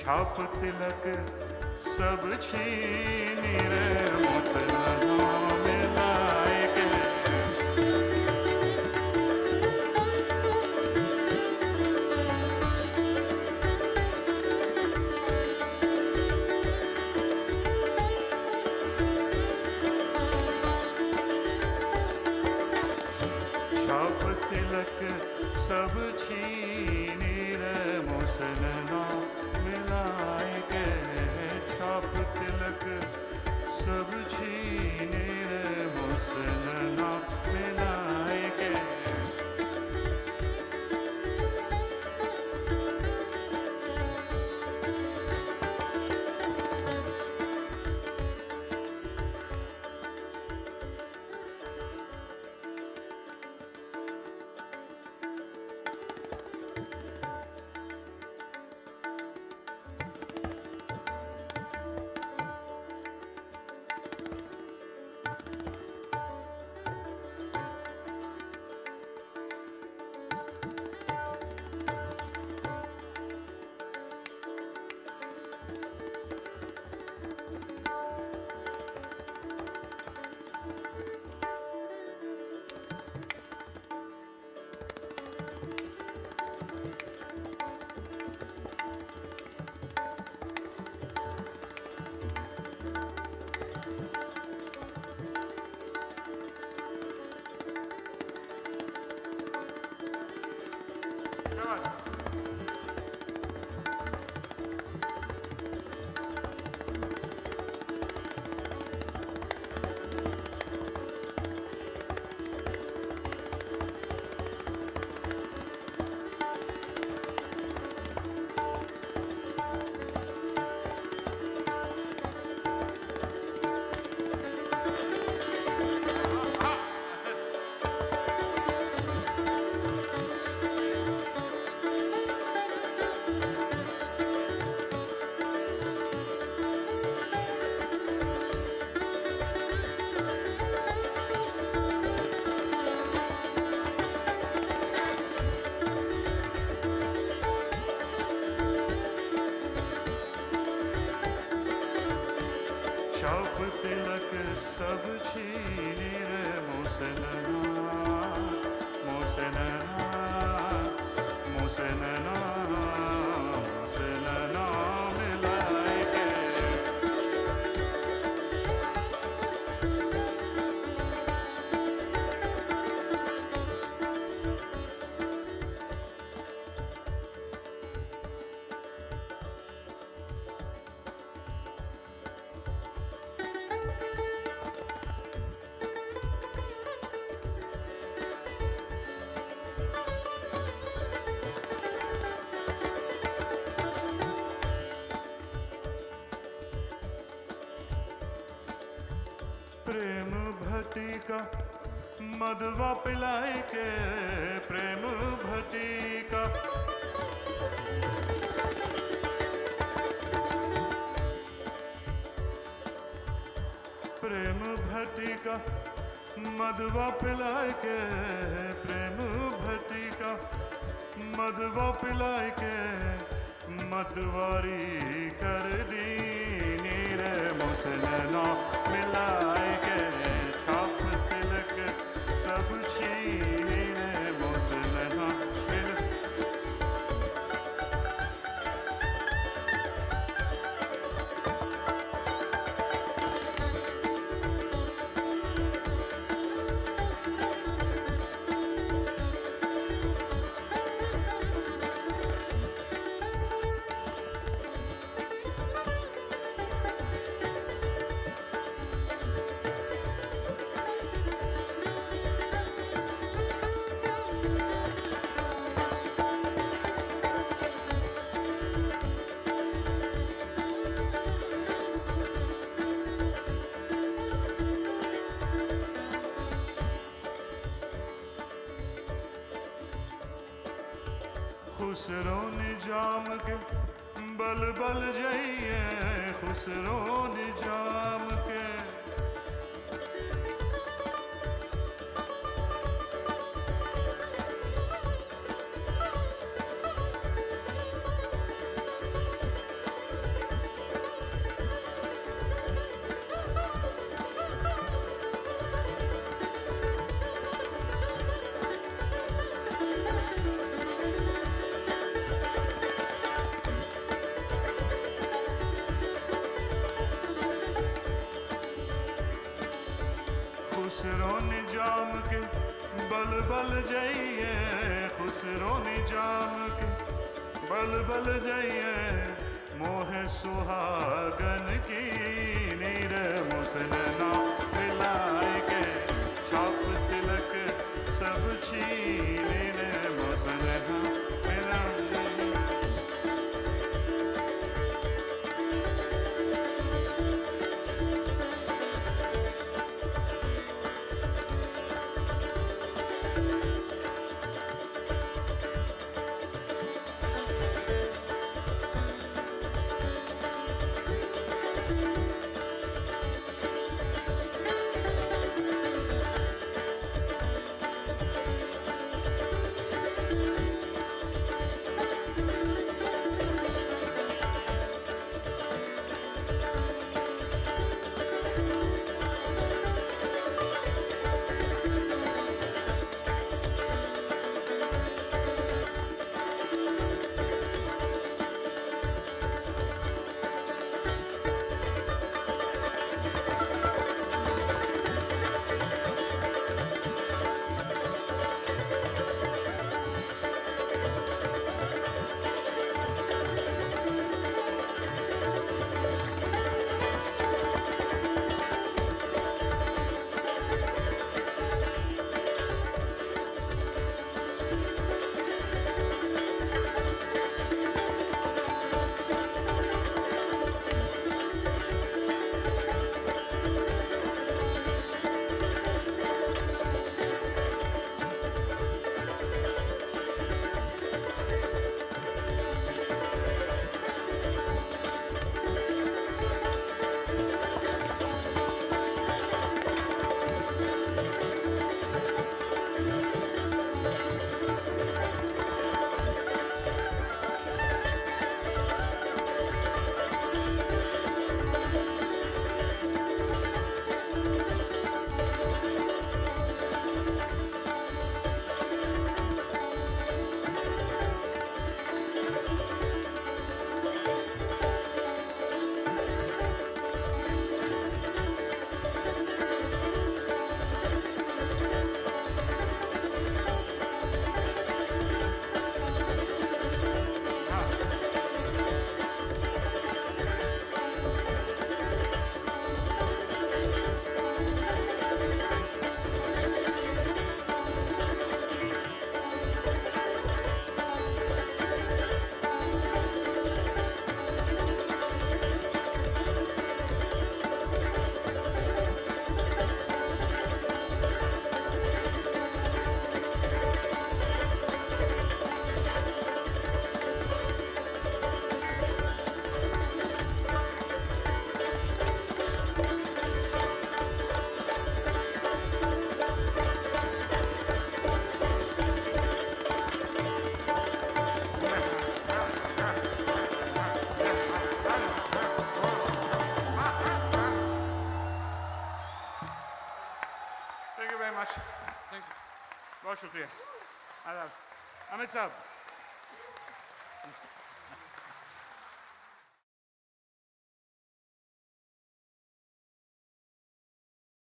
छाप तिलक सब छीन रे मुसलमान मिलाए तिलक सब छीने रे मुसलना मिलाए के छाप तिलक सब छीन रे मुसलना मुसलना मुसलना मधुआ पिलाए के प्रेम भटिका प्रेम भटिका मधुआ पिलाए के प्रेम भटिका मधुआ पिलाए के मतवारी कर दी रे मुसलना मिलाए के। सब छीन रे मुसलना मिल खुसरो निज़ाम के बल बल जाइए खुसरो निज़ाम बल बल जाइए खुसरो निज़ाम के। बल बल जाइए मोह सुहागन की नीर मुसलना मिलाए के। לא שוקריה. עליו. עמד סב.